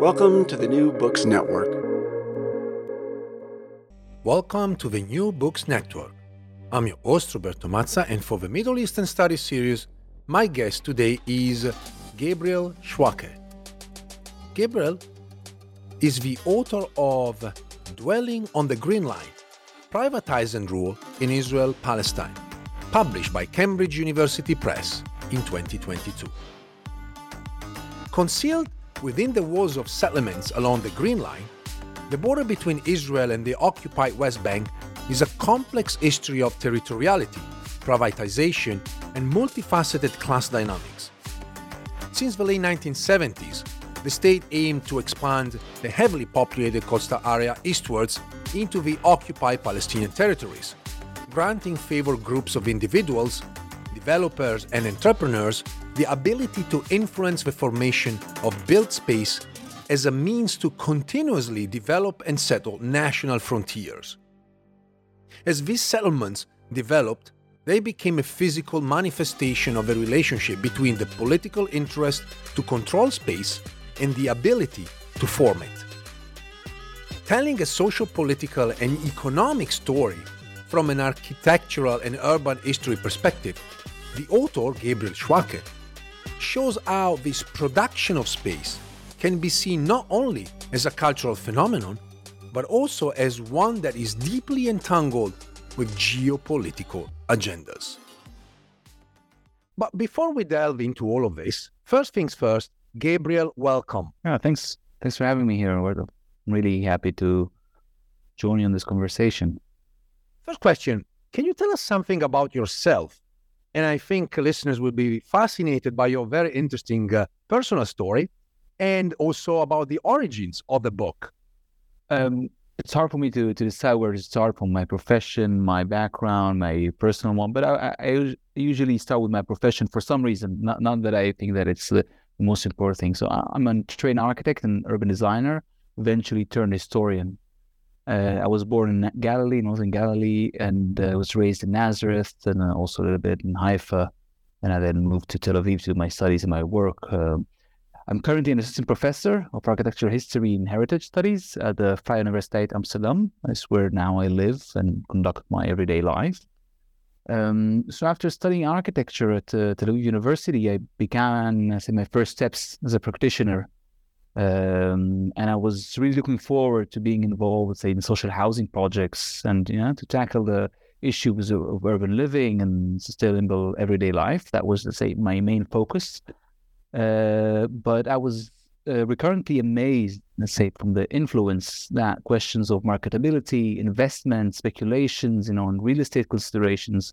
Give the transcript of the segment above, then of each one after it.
Welcome to the New Books Network. Welcome to the New Books Network. I'm your host, Roberto Mazza, and for the Middle Eastern Studies series, my guest today is Gabriel Schwake. Gabriel is the author of Dwelling on the Green Line Privatize and Rule in Israel Palestine, published by Cambridge University Press in 2022. Concealed within the walls of settlements along the Green Line, the border between Israel and the occupied West Bank is a complex history of territoriality, privatization, and multifaceted class dynamics. Since the late 1970s, the state aimed to expand the heavily populated coastal area eastwards into the occupied Palestinian territories, granting favored groups of individuals, developers, and entrepreneurs the ability to influence the formation of built space as a means to continuously develop and settle national frontiers. As these settlements developed, they became a physical manifestation of a relationship between the political interest to control space and the ability to form it. Telling a social, political, and economic story from an architectural and urban history perspective, the author, Gabriel Schwake, shows how this production of space can be seen not only as a cultural phenomenon, but also as one that is deeply entangled with geopolitical agendas. But before we delve into all of this, first things first, Gabriel, welcome. Yeah, thanks. Thanks for having me here, Roberto. I'm really happy to join you in this conversation. First question Can you tell us something about yourself? And I think listeners will be fascinated by your very interesting uh, personal story and also about the origins of the book. Um, it's hard for me to, to decide where to start from my profession, my background, my personal one, but I, I usually start with my profession for some reason, not, not that I think that it's the most important thing. So I'm a trained architect and urban designer, eventually turned historian. Uh, I was born in Galilee, northern Galilee, and uh, was raised in Nazareth and uh, also a little bit in Haifa. And I then moved to Tel Aviv to do my studies and my work. Um, I'm currently an assistant professor of architectural history and heritage studies at the Vrije Universiteit Amsterdam. That's where now I live and conduct my everyday life. Um, so after studying architecture at uh, Tel Aviv University, I began, I say, my first steps as a practitioner. Um, and I was really looking forward to being involved, say, in social housing projects and you know, to tackle the issues of, urban living and sustainable everyday life. That was, let's say, my main focus. Uh, but I was uh, recurrently amazed, let's say, from the influence that questions of marketability, investment, speculations, you know, real estate considerations,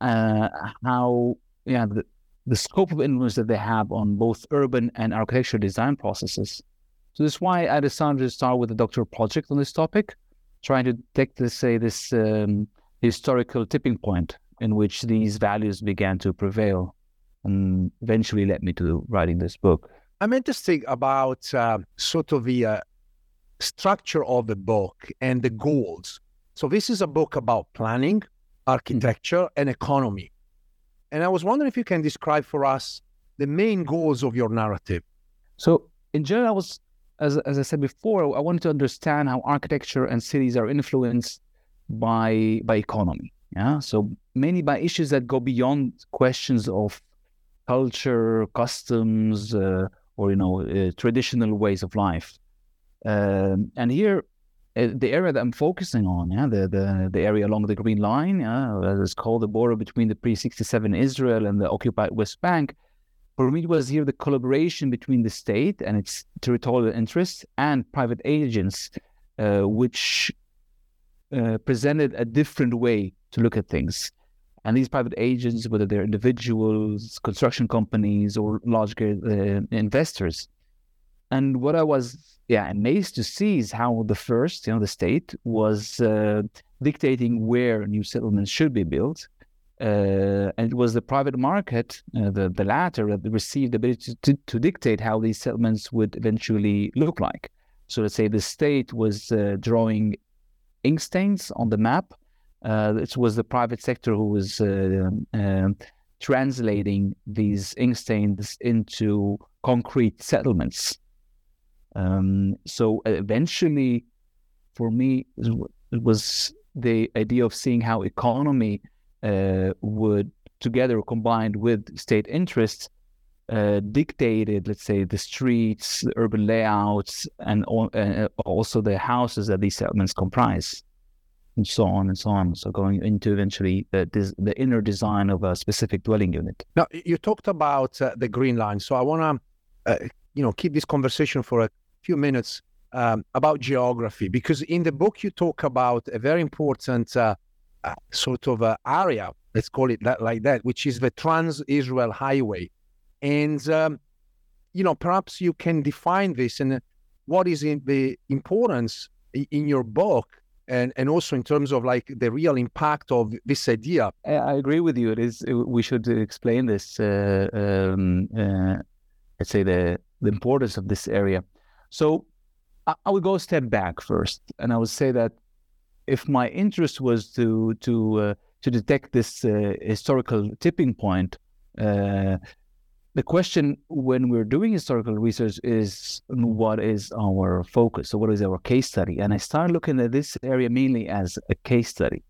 uh, how, yeah, the, the scope of influence that they have on both urban and architectural design processes. So this is why I decided to start with a doctoral project on this topic, trying to take, let's say, this um, historical tipping point in which these values began to prevail and eventually led me to writing this book. I'm interested about uh, sort of the uh, structure of the book and the goals. So this is a book about planning, architecture, and economy. And I was wondering if you can describe for us the main goals of your narrative. So, in general, I was, as, as I said before, I wanted to understand how architecture and cities are influenced by by economy. Yeah, so mainly by issues that go beyond questions of culture, customs, uh, or you know uh, traditional ways of life. Um, and here, the area that I'm focusing on, yeah, the the, the area along the Green Line, yeah, it's called the border between the pre-67 Israel and the occupied West Bank. For me, it was here the collaboration between the state and its territorial interests and private agents, uh, which uh, presented a different way to look at things. And these private agents, whether they're individuals, construction companies, or large uh, investors. And what I was, yeah, amazed to see how the first, you know, the state was uh, dictating where new settlements should be built. Uh, and it was the private market, uh, the, the latter, that received the ability to, to, dictate how these settlements would eventually look like. So let's say the state was uh, drawing ink stains on the map uh, it was the private sector who was uh, um, translating these ink stains into concrete settlements. Um, so eventually, for me, it was the idea of seeing how economy uh, would, together combined with state interests, uh, dictated, let's say, the streets, the urban layouts, and uh, also the houses that these settlements comprise and so on and so on. So going into eventually the, the inner design of a specific dwelling unit. Now you talked about uh, the green line, so I want to, uh, you know, keep this conversation for a few minutes um, about geography because in the book you talk about a very important uh, uh sort of uh, area, let's call it that, like that, which is the Trans-Israel Highway, and um, you know perhaps you can define this and what is the importance in your book and and also in terms of like the real impact of this idea. I agree with you. It is we should explain this. Uh, um, uh, let's say the the importance of this area. So I, I would go a step back first, and I would say that if my interest was to to uh, to detect this uh, historical tipping point, uh, the question when we're doing historical research is what is our focus? So, what is our case study? And I started looking at this area mainly as a case study.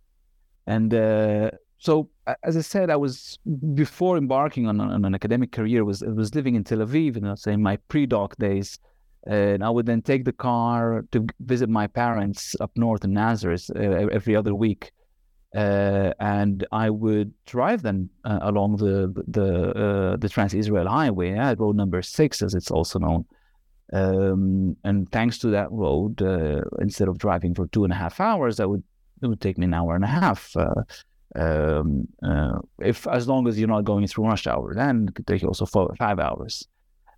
And uh, so, as I said, I was before embarking on, on an academic career, was was living in Tel Aviv, and I say in my pre-doc days. And I would then take the car to visit my parents up north in Nazareth uh, every other week uh, and I would drive them uh, along the the uh, the Trans Israel Highway, yeah, road number six, as it's also known. Um, and thanks to that road, uh, instead of driving for two and a half hours, that would it would take me an hour and a half. Uh, um, if as long as you're not going through rush hour, then it could take you also four, five hours.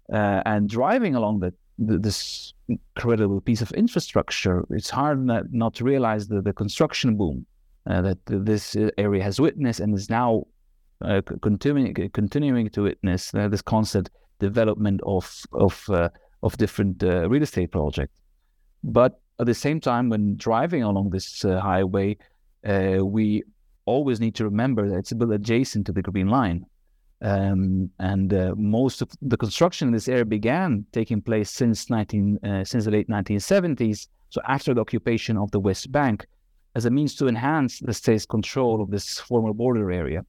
and driving along the, this incredible piece of infrastructure, it's hard not, not to realize the, the construction boom uh, that this area has witnessed and is now uh, continuing continuing to witness uh, this constant development of of uh, of different uh, real estate projects. But at the same time, when driving along this uh, highway, we always need to remember that it's a bit adjacent to the Green Line. Um, and most of the construction in this area began taking place since 19 since the late 1970s. So after the occupation of the West Bank, as a means to enhance the state's control of this former border area.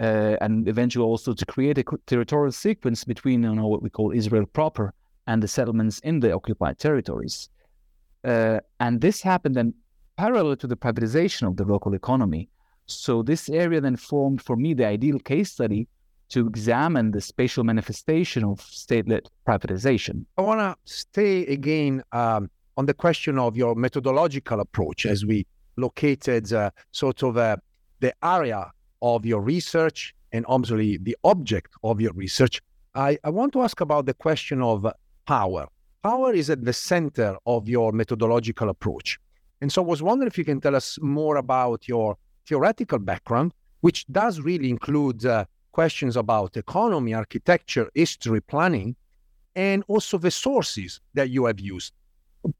Uh, and eventually also to create a territorial sequence between you know, what we call Israel proper and the settlements in the occupied territories. Uh, and this happened then parallel to the privatization of the local economy. So this area then formed for me the ideal case study to examine the spatial manifestation of state-led privatization. I want to stay again um, on the question of your methodological approach as we located uh, sort of uh, the area of your research and obviously the object of your research, I, I want to ask about the question of power. Power is at the center of your methodological approach. And so I was wondering if you can tell us more about your theoretical background, which does really include uh, questions about economy, architecture, history, planning, and also the sources that you have used.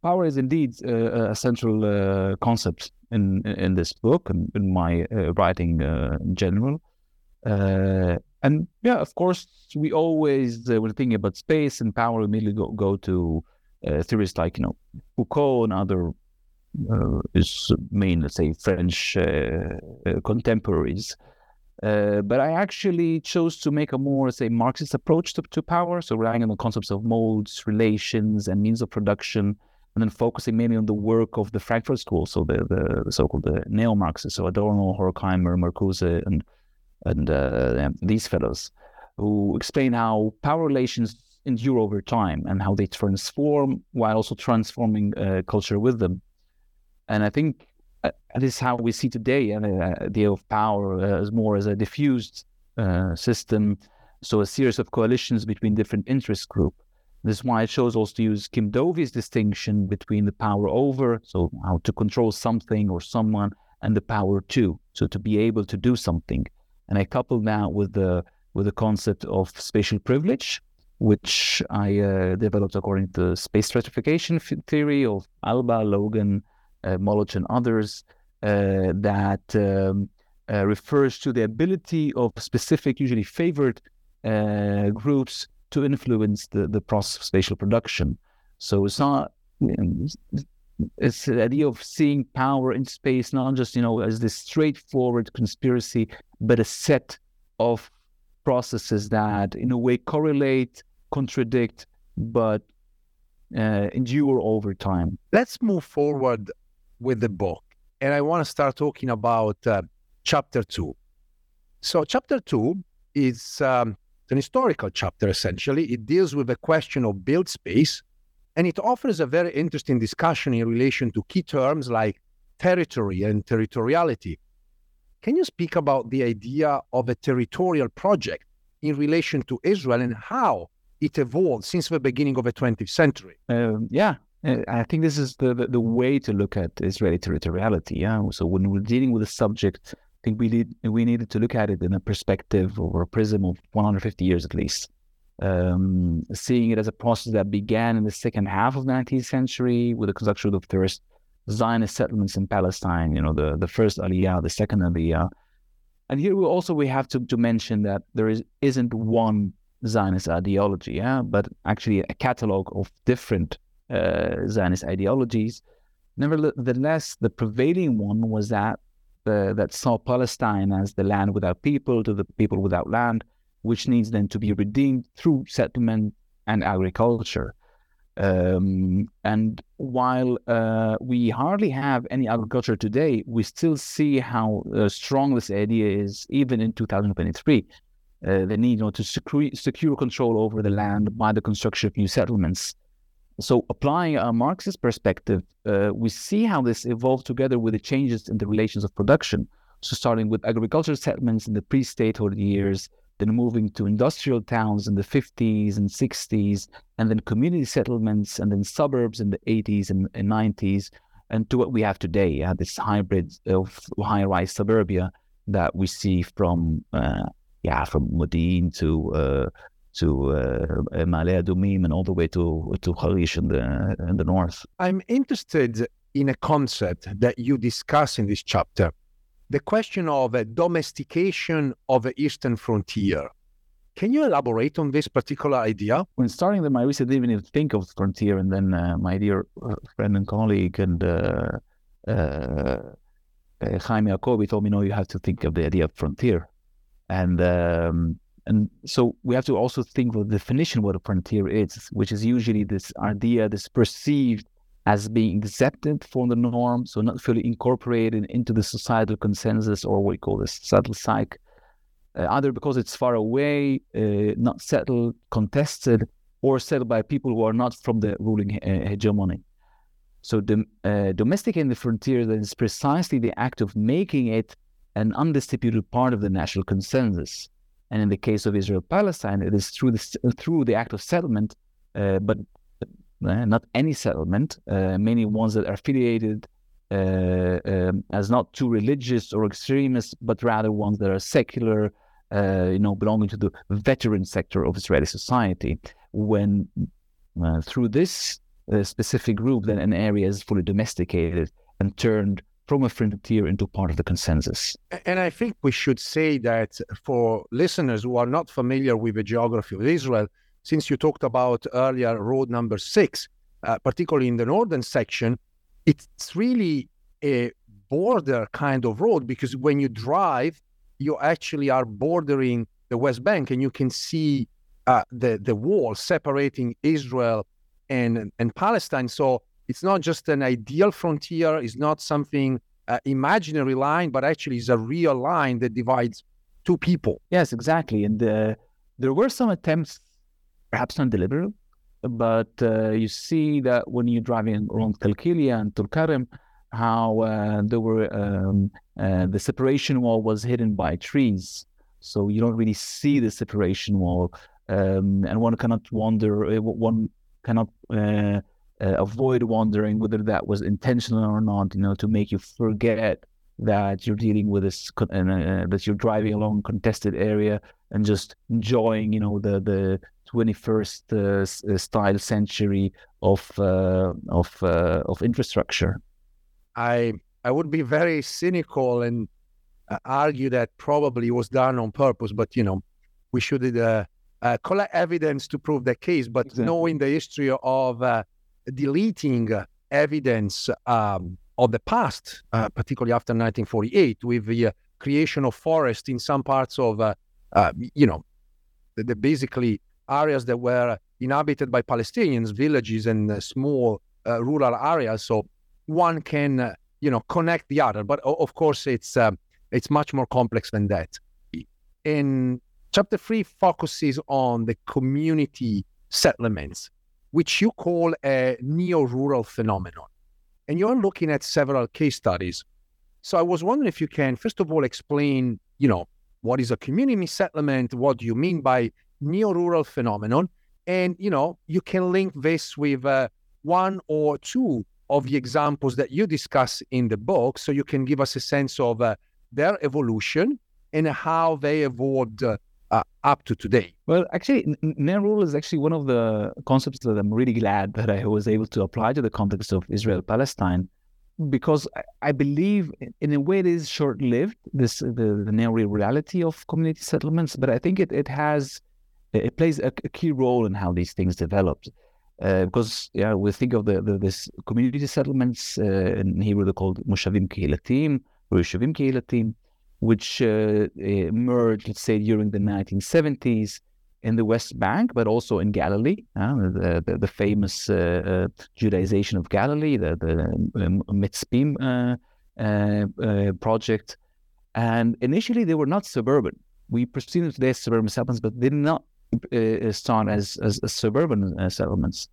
Power is indeed uh, a central uh, concept in in this book and in my uh, writing uh, in general. Uh, and yeah, of course, we always uh, when thinking about space and power, we immediately go, go to theorists like you know Foucault and other uh, main, let's say, French contemporaries. Uh, but I actually chose to make a more, say, Marxist approach to, to power, so relying on the concepts of modes, relations, and means of production, and then focusing mainly on the work of the Frankfurt School, so the, the, the so-called the neo-Marxists, so Adorno, Horkheimer, Marcuse, and and uh, these fellows, who explain how power relations endure over time and how they transform while also transforming uh, culture with them. And I think uh, that is how we see today uh, the idea of power uh, as more as a diffused uh, system, so a series of coalitions between different interest groups. This is why it shows also to use Kim Dovey's distinction between the power over, so how to control something or someone, and the power to, so to be able to do something. And I couple that with the with the concept of spatial privilege, which I uh, developed according to space stratification theory of Alba, Logan, uh, Molotch, and others, uh, that um, uh, refers to the ability of specific, usually favored uh, groups to influence the, the process of spatial production. So it's not it's the idea of seeing power in space not just you know as this straightforward conspiracy, but a set of processes that in a way correlate, contradict, but uh, endure over time. Let's move forward with the book, and I want to start talking about uh, chapter two. So, chapter two is um, an historical chapter essentially. It deals with the question of build space and it offers a very interesting discussion in relation to key terms like territory and territoriality. Can you speak about the idea of a territorial project in relation to Israel and how it evolved since the beginning of the 20th century? Um, yeah, I think this is the, the, the way to look at Israeli territoriality. Yeah, so when we're dealing with a subject, I think we need we needed to look at it in a perspective or a prism of 150 years at least um, seeing it as a process that began in the second half of the 19th century with the construction of the first Zionist settlements in Palestine, you know, the, the first Aliyah, the second Aliyah. And here we also we have to, to mention that there is, isn't one Zionist ideology, yeah, but actually a catalog of different Zionist ideologies. Nevertheless, the prevailing one was that uh, that saw Palestine as the land without people to the people without land, which needs then to be redeemed through settlement and agriculture. Um, and while uh, we hardly have any agriculture today, we still see how uh, strong this idea is, even in 2023. Uh, the need you know, to secure, secure control over the land by the construction of new settlements. So, applying a Marxist perspective, uh, we see how this evolved together with the changes in the relations of production. So, starting with agricultural settlements in the pre statehood years, then moving to industrial towns in the 50s and 60s, and then community settlements, and then suburbs in the 80s and, and 90s, and to what we have today, uh, this hybrid of high-rise suburbia that we see from, uh, yeah, from Modi'in to uh, to uh, Ma'ale Adumim and all the way to to Harish in the in the north. I'm interested in a concept that you discuss in this chapter the question of a domestication of the eastern frontier. Can you elaborate on this particular idea? When starting the my research, I didn't even think of frontier, and then uh, my dear uh, friend and colleague and uh, uh, uh, Haim Yacobi told me, "No, you have to think of the idea of frontier," and um, and so we have to also think of the definition of what a frontier is, which is usually this idea, this perceived as being accepted from the norm, so not fully incorporated into the societal consensus or what we call the societal psyche, uh, either because it's far away, uh, not settled, contested, or settled by people who are not from the ruling uh, hegemony. So the, uh, domesticating the frontier is precisely the act of making it an undisputed part of the national consensus. And in the case of Israel-Palestine, it is through the, through the act of settlement, uh, but uh, not any settlement, uh, many ones that are affiliated uh, um, as not too religious or extremist, but rather ones that are secular, uh, you know, belonging to the veteran sector of Israeli society. When uh, through this specific group, then an area is fully domesticated and turned from a frontier into part of the consensus. And I think we should say that for listeners who are not familiar with the geography of Israel, since you talked about earlier road number six, uh, particularly in the northern section, it's really a border kind of road because when you drive you actually are bordering the West Bank, and you can see uh, the the wall separating Israel and and Palestine. So it's not just an ideal frontier; it's not something uh, imaginary line, but actually is a real line that divides two people. Yes, exactly. And uh, there were some attempts, perhaps not deliberate, but uh, you see that when you're driving around Kalkilia and Tulkarem, how uh, there were um, uh, the separation wall was hidden by trees, so you don't really see the separation wall, um, and one cannot wonder, uh, one cannot uh, avoid wondering whether that was intentional or not. You know, to make you forget that you're dealing with this, uh, that you're driving along contested area and just enjoying, you know, the the 21st uh, style century of uh, of of infrastructure. I I would be very cynical and uh, argue that probably was done on purpose, but you know, we should uh, uh, collect evidence to prove the case. But exactly. knowing the history of uh, deleting evidence um, of the past, uh, particularly after 1948, with the uh, creation of forest in some parts of, you know, the, the, basically areas that were inhabited by Palestinians, villages and small rural areas. So one can uh, you know connect the other but of course it's it's much more complex than that in chapter 3 focuses on the community settlements which you call a neo-rural phenomenon. And you're looking at several case studies. So i was wondering if you can first of all explain you know what is a community settlement? What do you mean by neo-rural phenomenon? And you know you can link this with uh, one or two of the examples that you discuss in the book so you can give us a sense of uh, their evolution and how they evolved uh, uh, up to today. Well, actually, neo-rural is actually one of the concepts that I'm really glad that I was able to apply to the context of Israel Palestine, because I believe, in a way, it is short-lived. This the, the neo-rural reality of community settlements, but I think it it has it plays a, a key role in how these things developed. Uh, because yeah, we think of the, the this community settlements uh, in Hebrew they're called Moshavim Kehilatim or Yeshavim Kehilatim, which uh, emerged, let's say, during the 1970s in the West Bank, but also in Galilee, the, the, the, famous uh, uh, Judaization of Galilee, the, the um, Mitzpim uh, project. And initially, they were not suburban. We perceive them today as suburban settlements, but they did not uh, start as, as, as suburban uh, settlements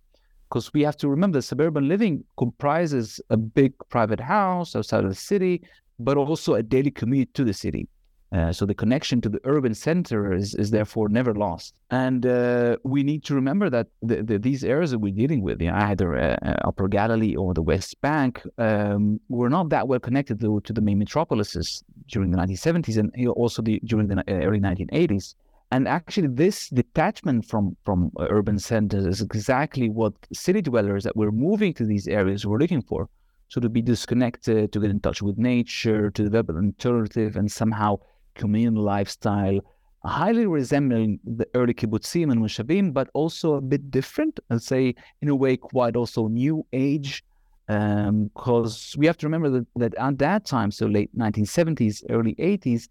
because we have to remember that suburban living comprises a big private house outside of the city, but also a daily commute to the city. Uh, so the connection to the urban center is, is therefore never lost. And uh, we need to remember that the, the, these areas that we're dealing with, you know, either uh, uh Upper Galilee or the West Bank, um, were not that well connected to, to the main metropolises during the 1970s and also the, during the early 1980s. And actually, this detachment from from urban centers is exactly what city dwellers that were moving to these areas were looking for. So to be disconnected, to get in touch with nature, to develop an alternative and somehow communal lifestyle, highly resembling the early kibbutzim and moshavim, but also a bit different, and say in a way quite also new age. Because um, we have to remember that, that at that time, so late 1970s, early 80s,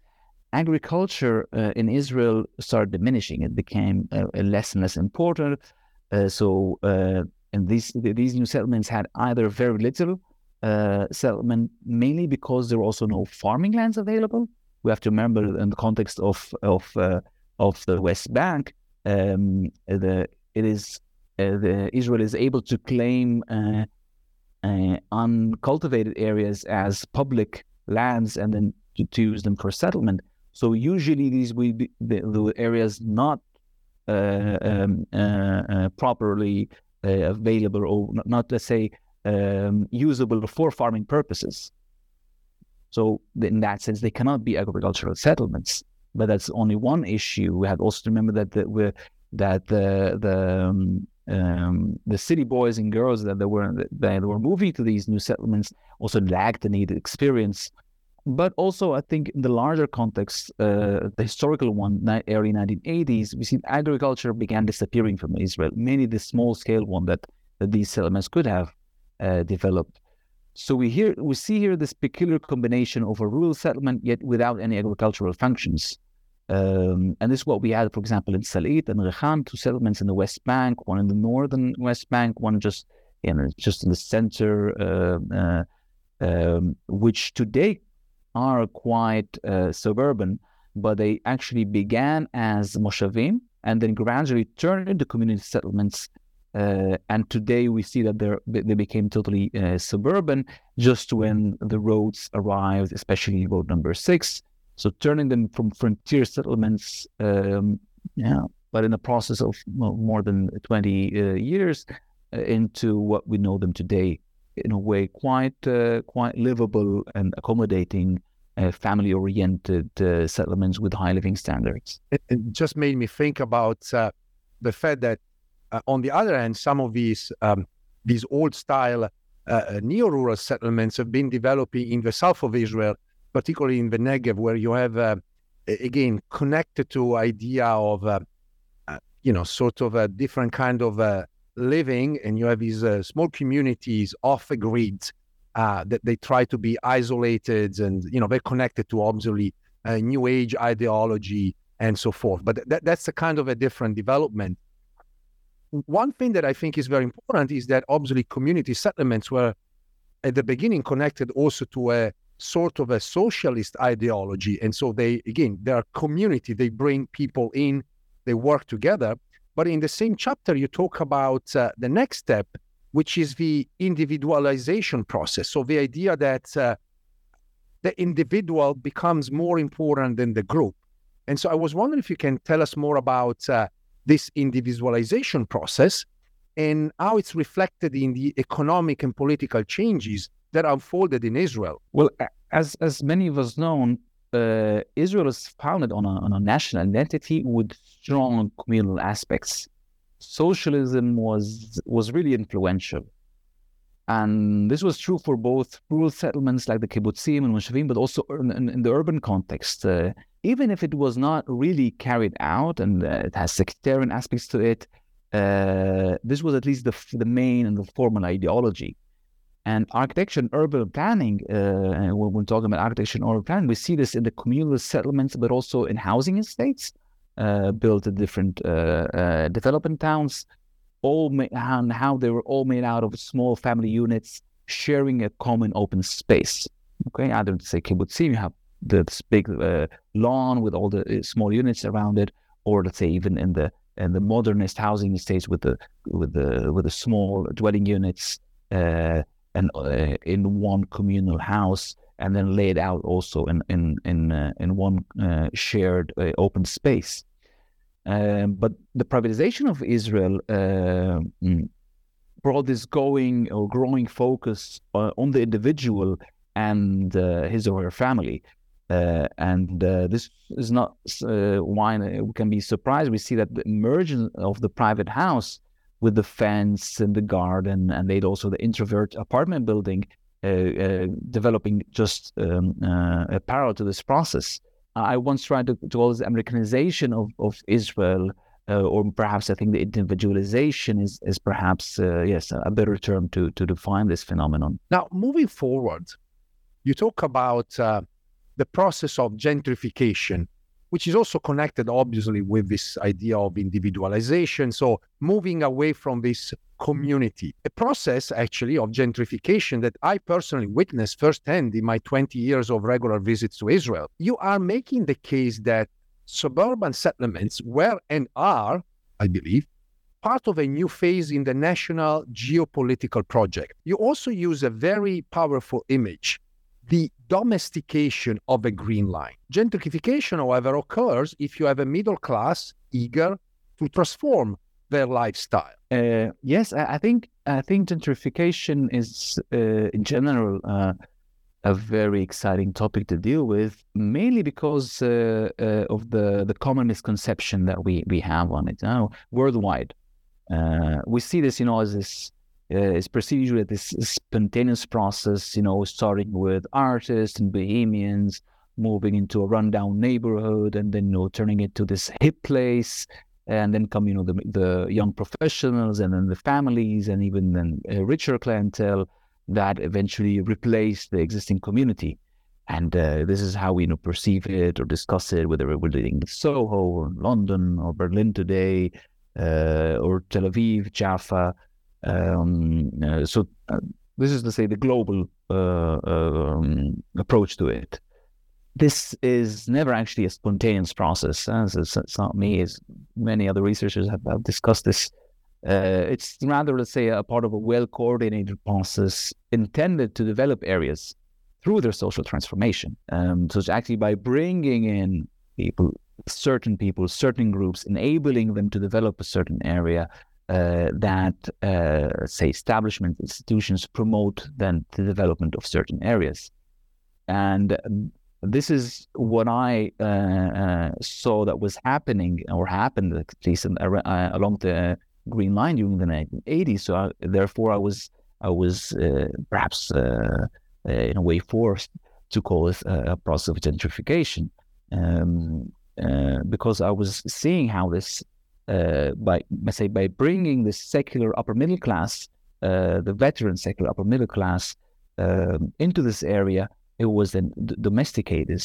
agriculture uh, in Israel started diminishing. It became uh, less and less important. Uh, so, uh, and these these new settlements had either very little uh, settlement, mainly because there are also no farming lands available. We have to remember in the context of of uh, of the West Bank, um, the it is the Israel is able to claim uncultivated areas as public lands and then to, to use them for settlement. So usually these will be the, the areas not uh, um, uh, uh, properly uh, available or not, not, let's say um, usable for farming purposes. So in that sense, they cannot be agricultural settlements. But that's only one issue. We have also to remember that the, that the the um, um, the city boys and girls that they were that were moving to these new settlements also lacked the needed experience but also, I think in the larger context, uh, the historical one, early 1980s, we see agriculture began disappearing from Israel. Mainly the small scale one that, that these settlements could have uh, developed. So we hear we see here this peculiar combination of a rural settlement yet without any agricultural functions. Um, and this is what we had, for example, in Salit and Rechan, two settlements in the West Bank, one in the northern West Bank, one just you know, just in the center, uh, uh, um, which today are quite uh, suburban, but they actually began as moshavim and then gradually turned into community settlements. Uh, and today we see that they became totally uh, suburban just when the roads arrived, especially road number six. So turning them from frontier settlements, um, yeah, but in the process of more than 20 uh, years, uh, into what we know them today in a way quite uh, quite livable and accommodating uh, family oriented uh, settlements with high living standards. It, it, just made me think about the fact that, uh, on the other hand, some of these um, these old style neo rural settlements have been developing in the south of Israel, particularly in the Negev, where you have again connected to idea of you know sort of a different kind of living and you have these uh, small communities off the grid uh, that they try to be isolated and you know they're connected to obviously uh, new age ideology and so forth. But th- that's a kind of a different development one thing that i think is very important is that obviously community settlements were at the beginning connected also to a sort of a socialist ideology and so they again they are community they bring people in they work together but in the same chapter, you talk about uh, the next step, which is the individualization process. So the idea that uh, the individual becomes more important than the group. And so I was wondering if you can tell us more about uh, this individualization process and how it's reflected in the economic and political changes that unfolded in Israel. Well, as as many of us know, uh, Israel is founded on a, on a national identity with strong communal aspects. Socialism was was really influential, and this was true for both rural settlements like the kibbutzim and moshavim, but also in, in, the urban context. Uh, even if it was not really carried out and uh, it has sectarian aspects to it, uh, this was at least the the main and the formal ideology. And architecture and urban planning, uh, when we're talking about architecture and urban planning, we see this in the communal settlements, but also in housing estates uh, built in different uh, uh development towns, all ma- and how they were all made out of small family units sharing a common open space. Okay, either say kibbutzim, you have this big uh, lawn with all the uh, small units around it, or let's say even in the in the modernist housing estates with the with the with the small dwelling units. Uh, and uh, in one communal house and then laid out also in in in uh, in one uh, shared uh, open space. Um, but the privatization of Israel uh, mm, brought this going or growing focus uh, on the individual and his or her family. And this is not why we can be surprised. We see that the emergence of the private house with the fence and the garden, and they'd also the introvert apartment building uh, uh, developing just um, uh, parallel to this process. I once tried to, to call this Americanization of, of Israel, uh, or perhaps I think the individualization is, is perhaps, uh, yes, a better term to, to define this phenomenon. Now, moving forward, you talk about uh, the process of gentrification which is also connected obviously with this idea of individualization. So moving away from this community, a process actually of gentrification that I personally witnessed firsthand in my 20 years of regular visits to Israel. You are making the case that suburban settlements were and are, I believe, part of a new phase in the national geopolitical project. You also use a very powerful image the domestication of a green line. Gentrification, however, occurs if you have a middle class eager to transform their lifestyle. Uh, yes, I, think I think gentrification is uh, in general uh, a very exciting topic to deal with, mainly because uh, uh, of the the common misconception that we we have on it now worldwide. Uh, we see this, you know, as this uh, is perceived usually this spontaneous process, you know, starting with artists and bohemians, moving into a rundown neighborhood, and then you know turning it to this hip place, and then come you know the the young professionals, and then the families, and even then a richer clientele. that eventually replace the existing community. And uh, this is how we you know, perceive it or discuss it, whether we're living in Soho or London or Berlin today, uh, or Tel Aviv, Jaffa. Um, uh, so uh, this is to say the global uh, um, approach to it. This is never actually a spontaneous process. As it's, not me, as many other researchers have, have discussed this. Uh, it's rather, let's say, a part of a well coordinated process intended to develop areas through their social transformation. Um, so it's actually by bringing in people, certain people, certain groups, enabling them to develop a certain area uh, that, uh, say, establishment institutions promote then the development of certain areas. And this is what I uh, uh saw that was happening or happened at least in, uh, along the Green Line during the 1980s. So I, therefore, I was I was uh, perhaps uh, in a way forced to call it a, process of gentrification um, uh, because I was seeing how this uh, by let's say by bringing the secular upper middle class, the veteran secular upper middle class um, into this area, it was then domesticated.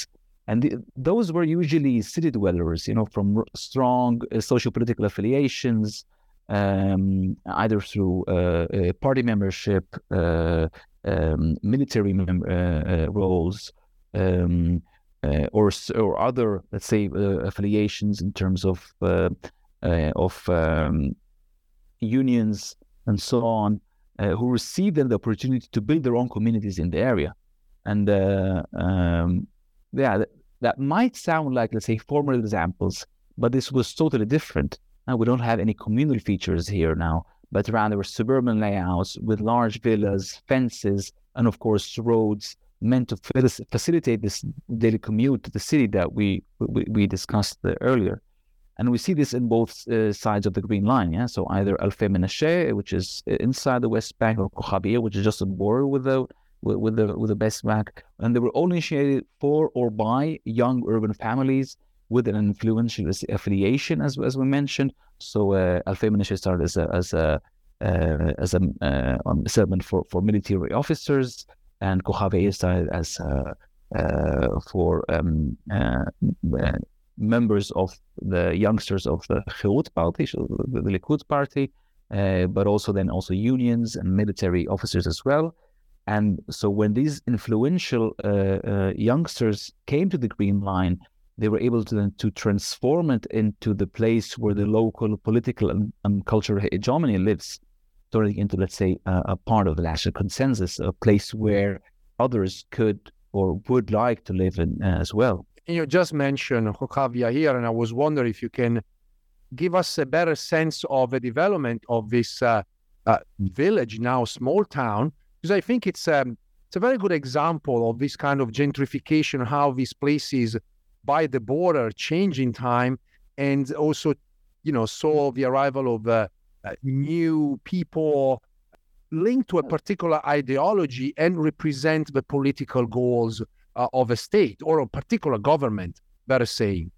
And the, those were usually city dwellers, you know, from strong uh, social political affiliations, um, either through uh, uh, party membership, um, military mem- uh, uh, roles um, uh, or or other, let's say, affiliations in terms of of um, unions and so on, who received then the opportunity to build their own communities in the area, and um, yeah, that, that might sound like let's say former examples, but this was totally different. Now we don't have any communal features here now but rather suburban layouts with large villas, fences, and of course roads meant to facilitate this daily commute to the city that we we, we discussed earlier. And we see this in both uh, sides of the Green Line. Yeah, so either Alfei Menashe, which is inside the West Bank, or Kochav Yair, which is just a border with the with, with the with the West Bank, and they were all initiated for or by young urban families with an influential affiliation, as as we mentioned. So uh, Alfei Menashe started as a as a uh, as a uh, um, settlement for for military officers, and Kochav Yair started as uh, uh, for um, uh, members of the youngsters of the party, the, Likud party, but also then also unions and military officers as well. And so when these influential youngsters came to the Green Line, they were able to to transform it into the place where the local political and, and cultural hegemony lives, turning into, let's say, uh, a part of the national consensus, a place where others could or would like to live in uh, as well. You just mentioned Kochav Yair here, and I was wondering if you can give us a better sense of the development of this uh, uh village, now small town, because I think it's um, it's a very good example of this kind of gentrification, how these places by the border change in time and also, you know, saw the arrival of uh, uh, new people linked to a particular ideology and represent the political goals uh, of a state or a particular government, better saying.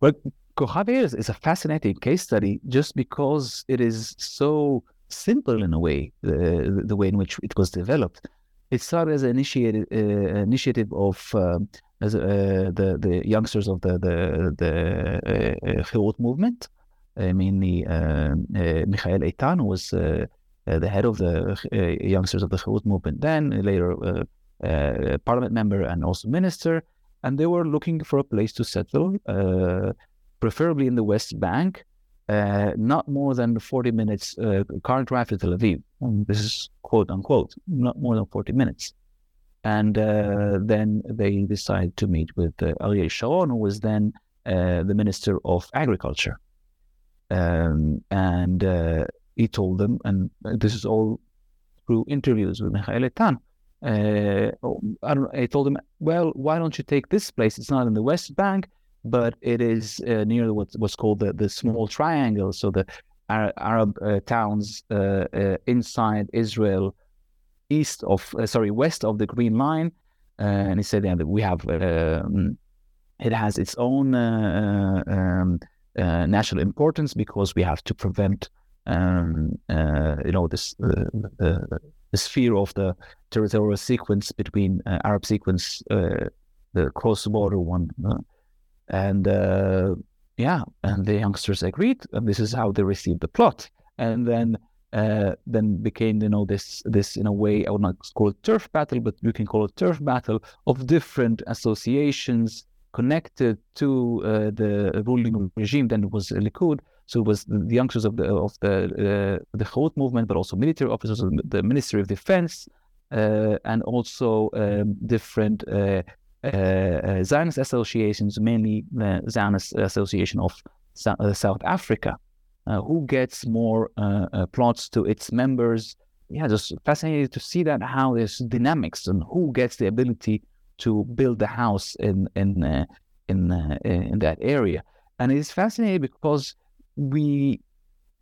Well, Kochav Yair is, is a fascinating case study just because it is so simple in a way, the, the way in which it was developed. It started as an initiative, uh, initiative of um, as uh, the the youngsters of the the the uh, movement, uh, mainly uh, uh, Michael Eitan, was uh, the head of the youngsters of the Herut movement, then later parliament member and also minister, and they were looking for a place to settle, preferably in the West Bank, not more than 40 minutes car drive to Tel Aviv. And this is quote unquote, not more than 40 minutes. And uh, then they decided to meet with uh, Ariel Sharon, who was then uh, the Minister of Agriculture. Um, and uh, he told them, and this is all through interviews with Michael Eitan. Uh, I, don't, I told him, well, why don't you take this place? It's not in the West Bank, but it is uh, near what, what's called the, the Small Triangle. So the Arab uh, towns uh, uh, inside Israel east of uh, sorry west of the Green Line, and he said yeah, we have um, it has its own um, national importance because we have to prevent um, you know this the sphere of the territorial sequence between uh, Arab sequence, uh, the cross border one, uh, and uh, yeah, and the youngsters agreed, and this is how they received the plot, and then. Uh, then became you know this this in a way I would not call it turf battle, but you can call it turf battle of different associations connected to uh, the ruling regime. Then it was Likud, so it was the, youngsters of the of the uh, the Chabad movement, but also military officers of the Ministry of Defense, uh, and also um, different uh, uh, uh Zionist associations, mainly the Zionist Association of so- South Africa, who gets more plots to its members. Yeah, just fascinating to see that how there's dynamics and who gets the ability to build the house in in in in that area. And it's fascinating because we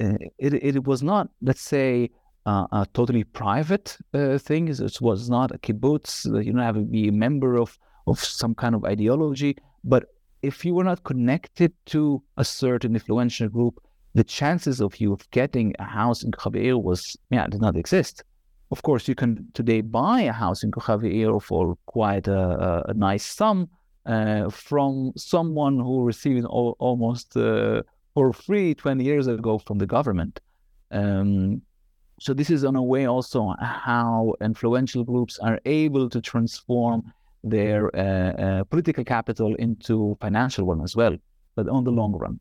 uh, it, it was not let's say uh, a totally private uh, thing. It was not a kibbutz. You don't have to be a member of of some kind of ideology. But if you were not connected to a certain influential group the chances of you of getting a house in Kochav Yair was yeah did not exist. Of course you can today buy a house in Kochav Yair for quite a, a, a nice sum uh, from someone who received almost uh, for free 20 years ago from the government. Um, so this is in a way also how influential groups are able to transform their uh, uh, political capital into financial one as well, but on the long run.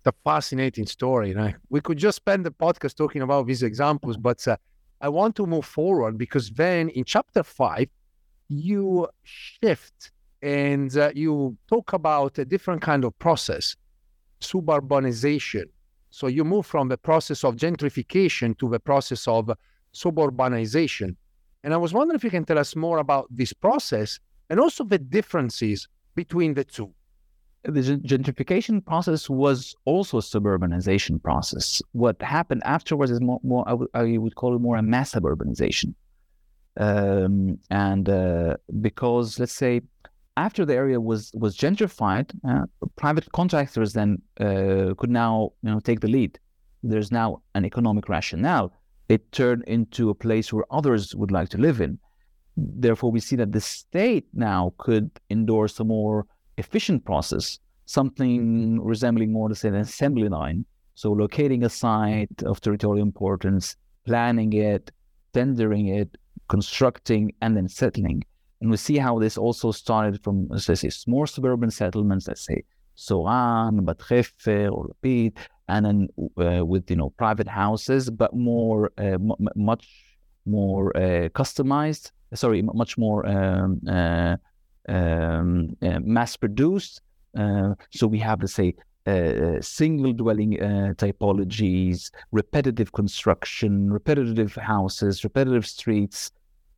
It's a fascinating story. We could just spend the podcast talking about these examples, but uh, I want to move forward because then in chapter five, you shift and uh, you talk about a different kind of process suburbanization. So you move from the process of gentrification to the process of suburbanization. And I was wondering if you can tell us more about this process and also the differences between the two. The gentrification process was also a suburbanization process. What happened afterwards is more, more I, w- I would call it more a mass urbanization. Um, and uh, because, let's say, after the area was was gentrified, uh, private contractors then uh, could now you know take the lead. There's now an economic rationale. It turned into a place where others would like to live in. Therefore, we see that the state now could endorse a more efficient process, something resembling more, to say, an assembly line. So, locating a site of territorial importance, planning it, tendering it, constructing, and then settling. And we see how this also started from, let's say, more suburban settlements, let's say Tzoran, Bat Hefer, or Lapid, and then uh, with, you know, private houses, but more, uh, m- much more uh, customized, sorry, much more um, uh, um, uh, mass produced. So we have, let's say, uh, single dwelling uh, typologies, repetitive construction, repetitive houses, repetitive streets,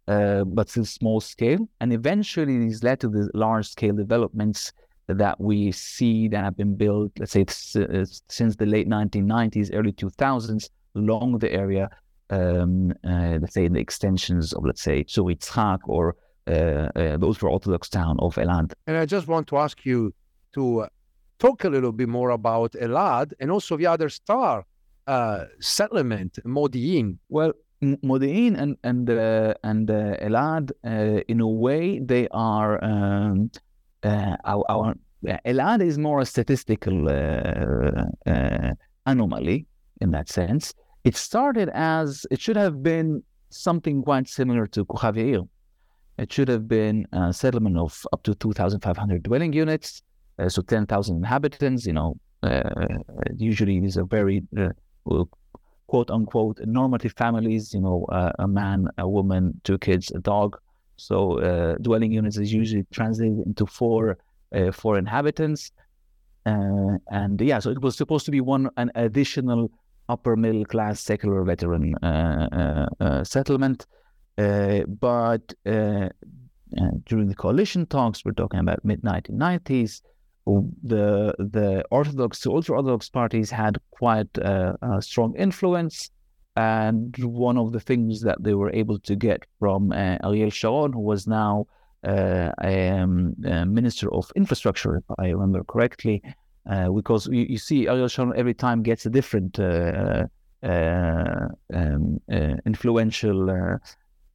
uh, but still small scale. And eventually, these led to the large scale developments that we see that have been built, let's say, uh, since the late 1990s, early 2000s, along the area, um, uh, let's say, in the extensions of, let's say, Tzur or uh, uh, the ultra Orthodox town of Elad. And I just want to ask you to uh, talk a little bit more about Elad and also the other star settlement, Modi'in. Well, Modi'in and and uh, and uh, Elad, uh, in a way, they are um, uh, our, our Elad is more a statistical uh, uh, anomaly in that sense. It started as it should have been something quite similar to Kochav Yair. It should have been a settlement of up to 2,500 dwelling units, so 10,000 inhabitants. You know, usually these are very quote unquote normative families, you know, uh, a man, a woman, two kids, a dog. So uh, dwelling units is usually translated into four uh, four inhabitants. Uh, and yeah, so it was supposed to be one an additional upper middle class secular veteran uh, uh, settlement. but during the coalition talks, we're talking about mid 1990s, the the Orthodox to ultra Orthodox parties had quite a, a, strong influence, and one of the things that they were able to get from uh, Ariel Sharon, who was now uh, a, um, a minister of infrastructure, if I remember correctly, uh, because you, you, see Ariel Sharon every time gets a different. Uh, uh, um, uh, influential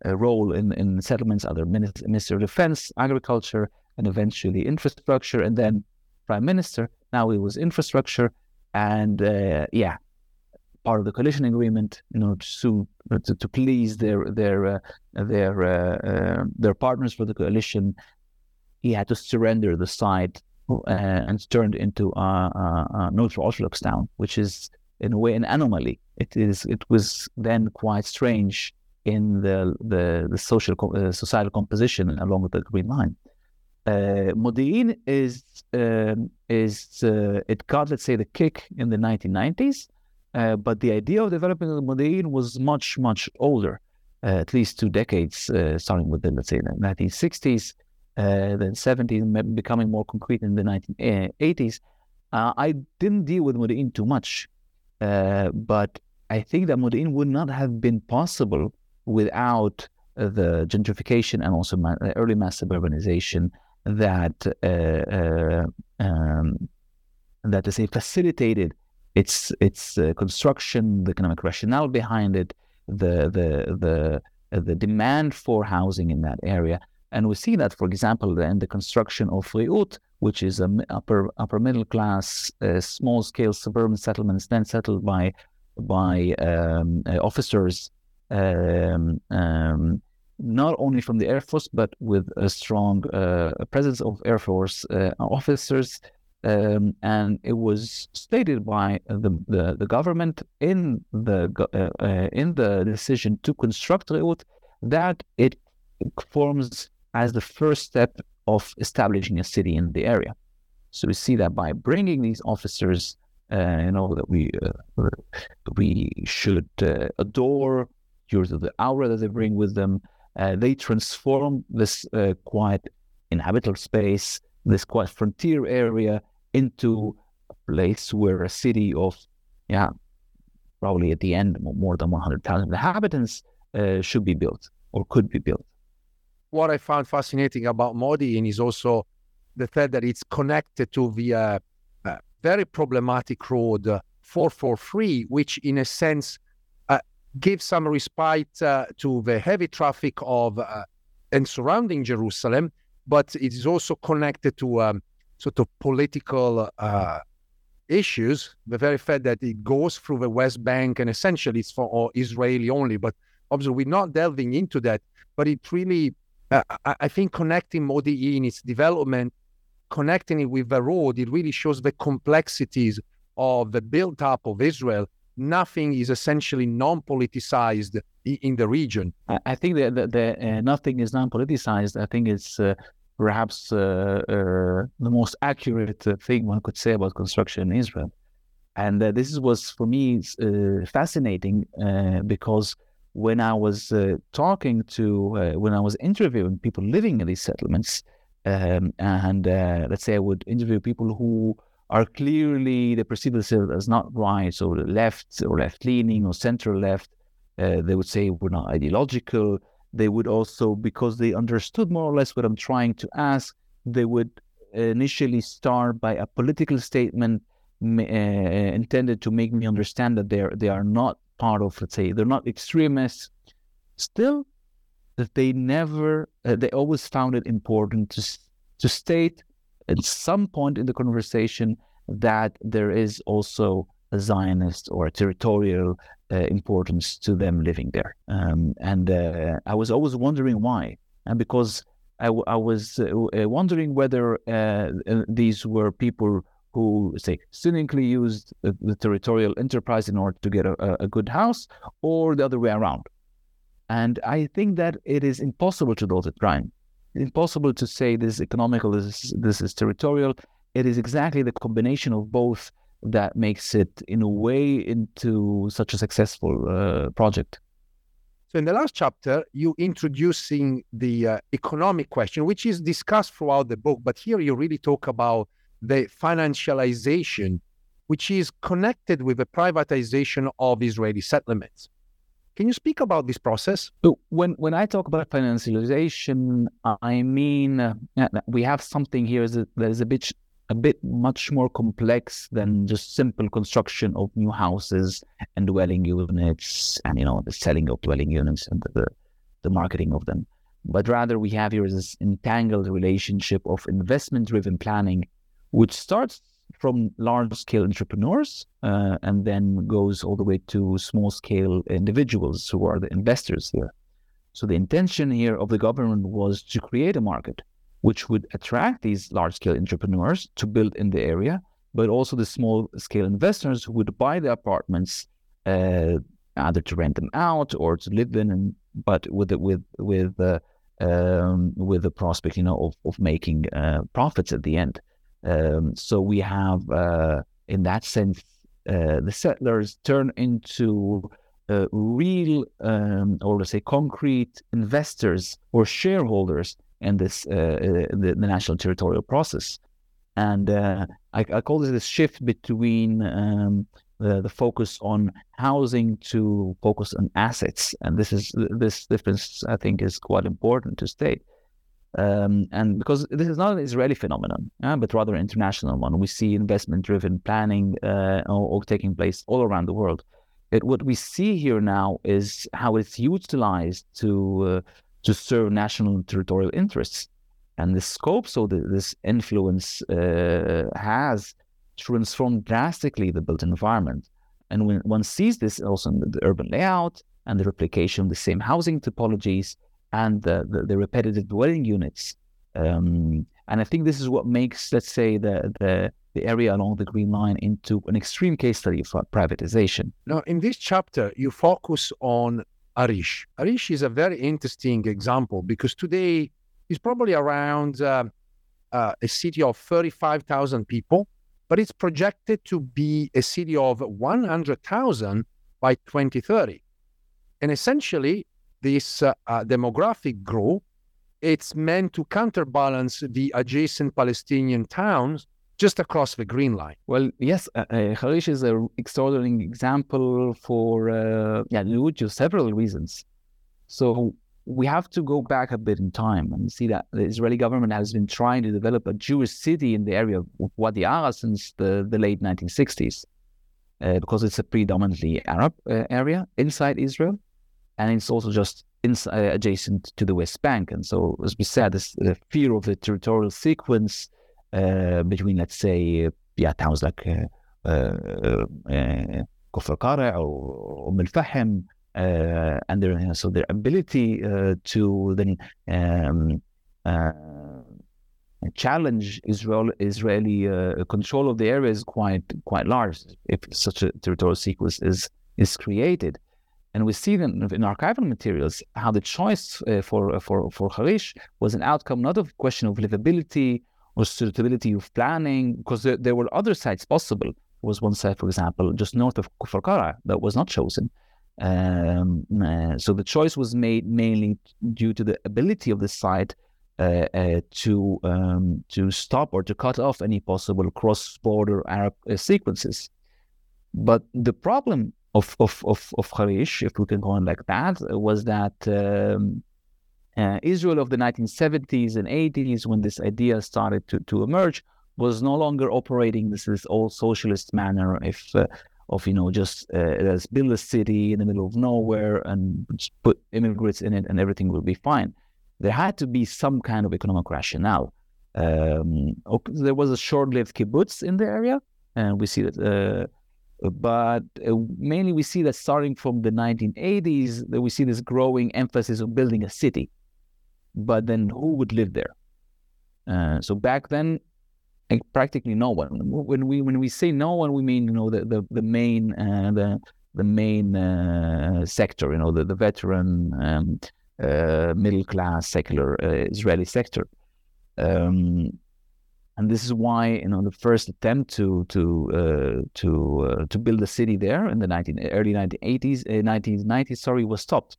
role in, in settlements, other minister of defense, agriculture, and eventually infrastructure, and then prime minister. Now it was infrastructure, and uh, yeah, part of the coalition agreement, you know, to to, to please their their uh, their uh, uh, their partners for the coalition, he had to surrender the site and turned into a, a, a neutral Orthodox town, which is in a way an anomaly. It is. It was then quite strange in the the, the social uh, societal composition along with the Green Line. Uh, is uh, is uh, it got let's say the kick in the 1990s, uh, but the idea of developing Modi'in was much much older, uh, at least two decades, uh, starting with the let's say the 1960s, then 70s, becoming more concrete in the 1980s. I didn't deal with Modi'in too much, but I think that Modi'in would not have been possible without the gentrification and also early mass suburbanization that uh, uh, um, that say facilitated its its uh, construction, the economic rationale behind it, the the the the demand for housing in that area, and we see that, for example, in the construction of Reut, which is an upper upper middle class, uh, small scale suburban settlements, then settled by by um, uh, officers um, um, not only from the Air Force, but with a strong uh, presence of Air Force uh, officers. Um, and it was stated by the, the, the government in the uh, uh in the decision to construct Reut that it forms as the first step of establishing a city in the area. So we see that by bringing these officers, uh, you know, that we uh, we should adore to the aura that they bring with them, uh, they transform this uh, quiet inhabitable space, this quiet frontier area, into a place where a city of, yeah, probably at the end more than 100,000 inhabitants uh, should be built or could be built. What I found fascinating about Modi'in is also the fact that it's connected to the uh, uh, very problematic road 443, which in a sense give some respite uh, to the heavy traffic of uh, and surrounding Jerusalem, but it is also connected to um, sort of political uh, issues. The very fact that it goes through the West Bank and essentially it's for Israeli only, but obviously we're not delving into that. But it really, uh, I think, connecting Modi'in its development, connecting it with the road, it really shows the complexities of the build-up of Israel nothing is essentially non-politicized in the region. I think that uh, nothing is non-politicized. I think it's uh, perhaps uh, uh the most accurate uh, thing one could say about construction in Israel. And uh, this was for me fascinating because when I was talking to, when I was interviewing people living in these settlements, um, and let's say I would interview people who are clearly the perceive themselves as not right, so left or left leaning or center left. Uh, they would say we're not ideological. They would also, because they understood more or less what I'm trying to ask, they would initially start by a political statement uh, intended to make me understand that they're they are not part of, let's say, they're not extremists. Still, that they never, uh, they always found it important to to state at some point in the conversation that there is also a Zionist or a territorial uh, importance to them living there. Um, and uh, I was always wondering why. And because I, w- I was uh, uh wondering whether uh, uh, these were people who, say, cynically used the territorial enterprise in order to get a, a good house or the other way around. And I think that it is impossible to draw the line impossible to say this is economical, this is, this is territorial. It is exactly the combination of both that makes it, in a way, into such a successful uh, project. So, in the last chapter, you introducing the uh, economic question, which is discussed throughout the book, but here you really talk about the financialization, which is connected with the privatization of Israeli settlements. Can you speak about this process? When when I talk about financialization, I mean uh, we have something here that is a bit a bit much more complex than just simple construction of new houses and dwelling units and you know the selling of dwelling units and the, the marketing of them but rather we have here this entangled relationship of investment driven planning which starts from large scale entrepreneurs uh, and then goes all the way to small scale individuals who are the investors here so the intention here of the government was to create a market which would attract these large scale entrepreneurs to build in the area, but also the small scale investors who would buy the apartments uh, either to rent them out or to live in, and, but with the, with with uh, um, with the prospect, you know, of of making uh, profits at the end. Um, so we have, uh, in that sense, uh, the settlers turn into uh, real, um, or let's say, concrete investors or shareholders in this uh, uh, the, the, national territorial process. And uh, I, I, call this a shift between um, the, the, focus on housing to focus on assets. And this is this difference, I think, is quite important to state. Um, and because this is not an Israeli phenomenon, but rather an international one. We see investment-driven planning uh, all, all taking place all around the world. It, what we see here now is how it's utilized to uh, to serve national and territorial interests. And the scope so this influence uh, has transformed drastically the built environment. And when one sees this also in the urban layout and the replication of the same housing topologies and the, the, the repetitive dwelling units. Um, and I think this is what makes, let's say, the, the, the area along the Green Line into an extreme case study for privatization. Now, in this chapter, you focus on Harish. Harish is a very interesting example because today it's probably around uh, uh, a city of 35,000 people, but it's projected to be a city of 100,000 by 2030. And essentially, this uh, uh, demographic growth, it's meant to counterbalance the adjacent Palestinian towns just across the green line. Well, yes, uh, uh, Harish is an extraordinary example for uh, yeah, to several reasons. So we have to go back a bit in time and see that the Israeli government has been trying to develop a Jewish city in the area of Wadi Ara since the, the late 1960s, uh, because it's a predominantly Arab uh, area inside Israel, and it's also just uh, adjacent to the West Bank. And so, as we said, this, the fear of the territorial sequence uh, between, let's say, yeah, towns like uh, uh, Qara or Umm al-Fahm, and their, so their ability to then um, challenge Israel Israeli uh, control of the area is quite quite large if such a territorial sequence is is created. And we see in archival materials how the choice uh, for for for Harish was an outcome not of question of livability or suitability of planning, because there, there, were other sites possible. There was one site, for example, just north of Kfar Qara that was not chosen. Um, uh, so the choice was made mainly due to the ability of the site uh, uh, to um, to stop or to cut off any possible cross-border Arab uh, sequences. But the problem of of of, of Harish, if we can go on like that, was that um, uh, Israel of the 1970s and 80s, when this idea started to, to emerge, was no longer operating this this old socialist manner if uh, of you know just uh, let's build a city in the middle of nowhere and put immigrants in it and everything will be fine. There had to be some kind of economic rationale. Um, there was a short-lived kibbutz in the area, and we see that. But uh, mainly, we see that starting from the 1980s, that we see this growing emphasis on building a city but then who would live there? Uh, so back then, like, practically no one. When we when we say no one, we mean you know the the, the main uh, the the main uh, sector, you know the the veteran um, uh, middle class secular uh, Israeli sector. Um, and this is why you know the first attempt to to uh, to uh, to build a city there in the 19, early 1980s uh, 1990s sorry was stopped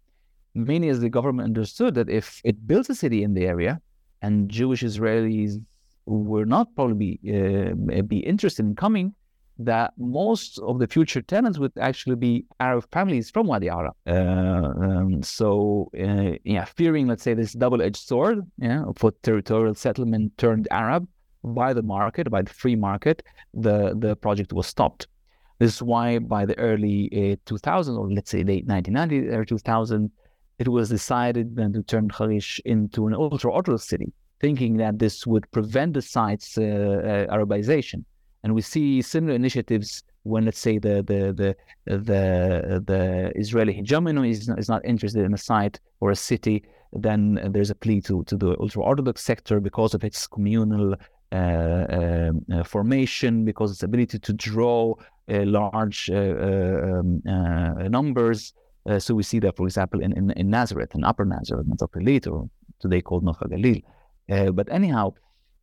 mainly as the government understood that if it built a city in the area and Jewish Israelis were not probably uh, be interested in coming, that most of the future tenants would actually be Arab families from Wadi Ara. Uh, um, so, uh, yeah, fearing, let's say, this double-edged sword, yeah, for territorial settlement turned Arab, by the market, by the free market, the, the project was stopped. This is why by the early uh, 2000, or let's say late 1990, or 2000, it was decided then to turn Harish into an ultra-Orthodox city, thinking that this would prevent the site's uh, Arabization. And we see similar initiatives when, let's say, the the the the, the Israeli hegemony is not, is not interested in a site or a city, then there's a plea to to the ultra-Orthodox sector because of its communal Uh, uh, uh, formation, because its ability to draw large um, numbers. so we see that, for example, in, in, in Nazareth, in Upper Nazareth, Nazareth or today called Nof Galil. but anyhow,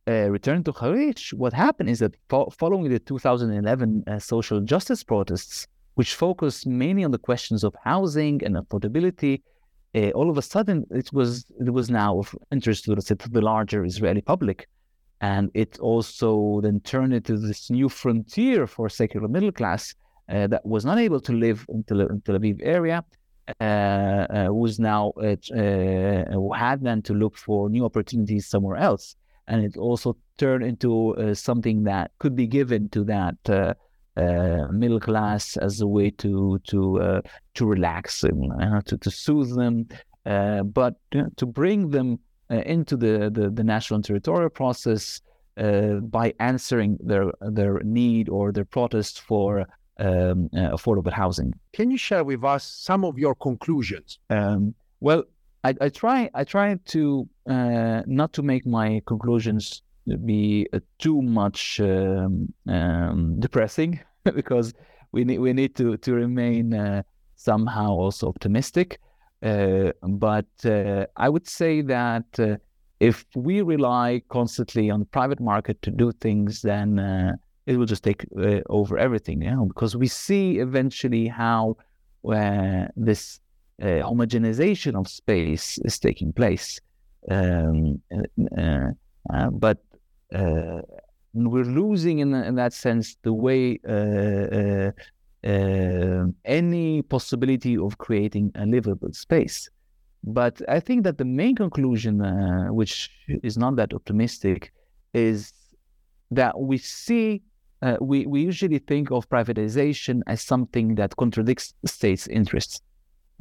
uh, returning to Harish, what happened is that fo- following the 2011 uh, social justice protests, which focused mainly on the questions of housing and affordability, uh, all of a sudden it was it was now of interest to, to the larger Israeli public. And it also then turned into this new frontier for secular middle class uh, that was not able to live in Tel, in Tel Aviv area, uh, uh, was now uh, uh, had then to look for new opportunities somewhere else. And it also turned into uh, something that could be given to that middle class as a way to to to relax and to to soothe them, but to bring them into the, the, the national and territorial process uh, by answering their their need or their protest for um, uh, affordable housing. Can you share with us some of your conclusions? Um, well, I, I, try I try to uh, not to make my conclusions be uh, too much um, um, depressing because we need we need to to remain uh, somehow also optimistic. Uh, but uh, I would say that uh, if we rely constantly on the private market to do things, then uh, it will just take uh, over everything. You know, because we see eventually how uh, this homogenization of space is taking place. Um, but we're losing in, in that sense the way uh, any possibility of creating a livable space. But I think that the main conclusion, uh, which is not that optimistic, is that we see, uh, we, we usually think of privatization as something that contradicts state's interests.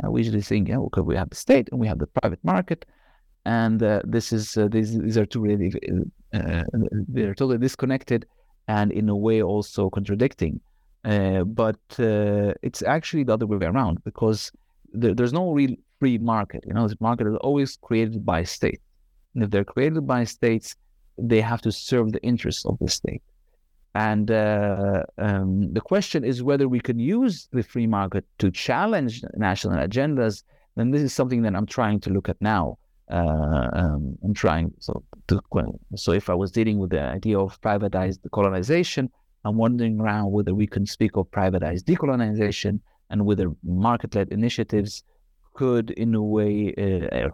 Uh, we usually think, yeah, okay, we have the state and we have the private market, and uh, this is these, these are two really they're totally disconnected and in a way also contradicting. Uh, but uh, it's actually the other way around because there, there's no real free market. You know, the market is always created by state. And if they're created by states, they have to serve the interests of the state. And uh, um, the question is whether we can use the free market to challenge national agendas. Then this is something that I'm trying to look at now. Uh, um, I'm trying so to, so if I was dealing with the idea of privatized colonization, I'm wondering around whether we can speak of privatized decolonization and whether market-led initiatives could, in a way, uh, uh,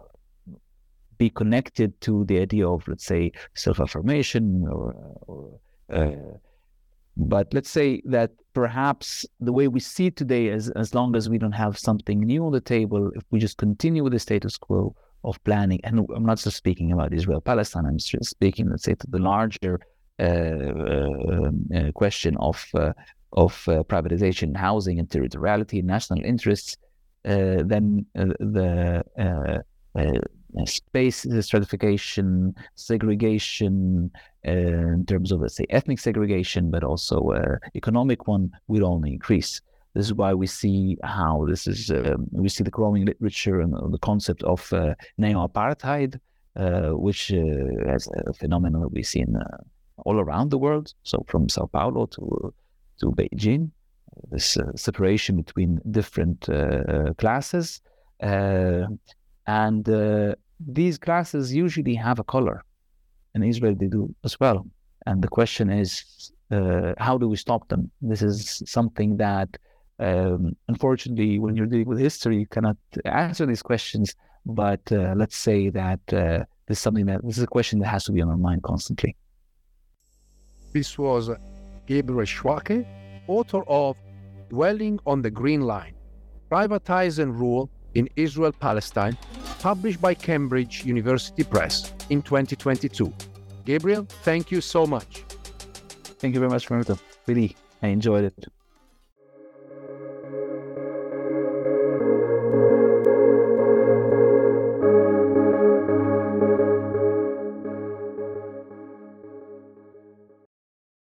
be connected to the idea of, let's say, self-affirmation or, or uh, but let's say that perhaps the way we see today is as long as we don't have something new on the table, if we just continue with the status quo of planning, and I'm not just speaking about Israel Palestine, I'm just speaking, let's say, to the larger Uh, uh, uh, question of of privatization, housing, and territoriality, national interests, then the space stratification, segregation, uh, in terms of, let's say, ethnic segregation, but also uh, economic one, will only increase. This is why we see how this is, um, we see the growing literature and the concept of uh, neo apartheid, which is a phenomenon that we see in all around the world. So from Sao Paulo to to Beijing, this uh, separation between different uh, uh classes, uh, and uh, these classes usually have a color. In Israel, they do as well. And the question is, how do we stop them? This is something that, um, unfortunately, when you're dealing with history, you cannot answer these questions. But let's say that this is something that this is a question that has to be on our mind constantly. This was Gabriel Schwake, author of Dwelling on the Green Line Privatize and Rule in Israel Palestine, published by Cambridge University Press in 2022. Gabriel, thank you so much. Thank you very much, Roberto. Really, I enjoyed it.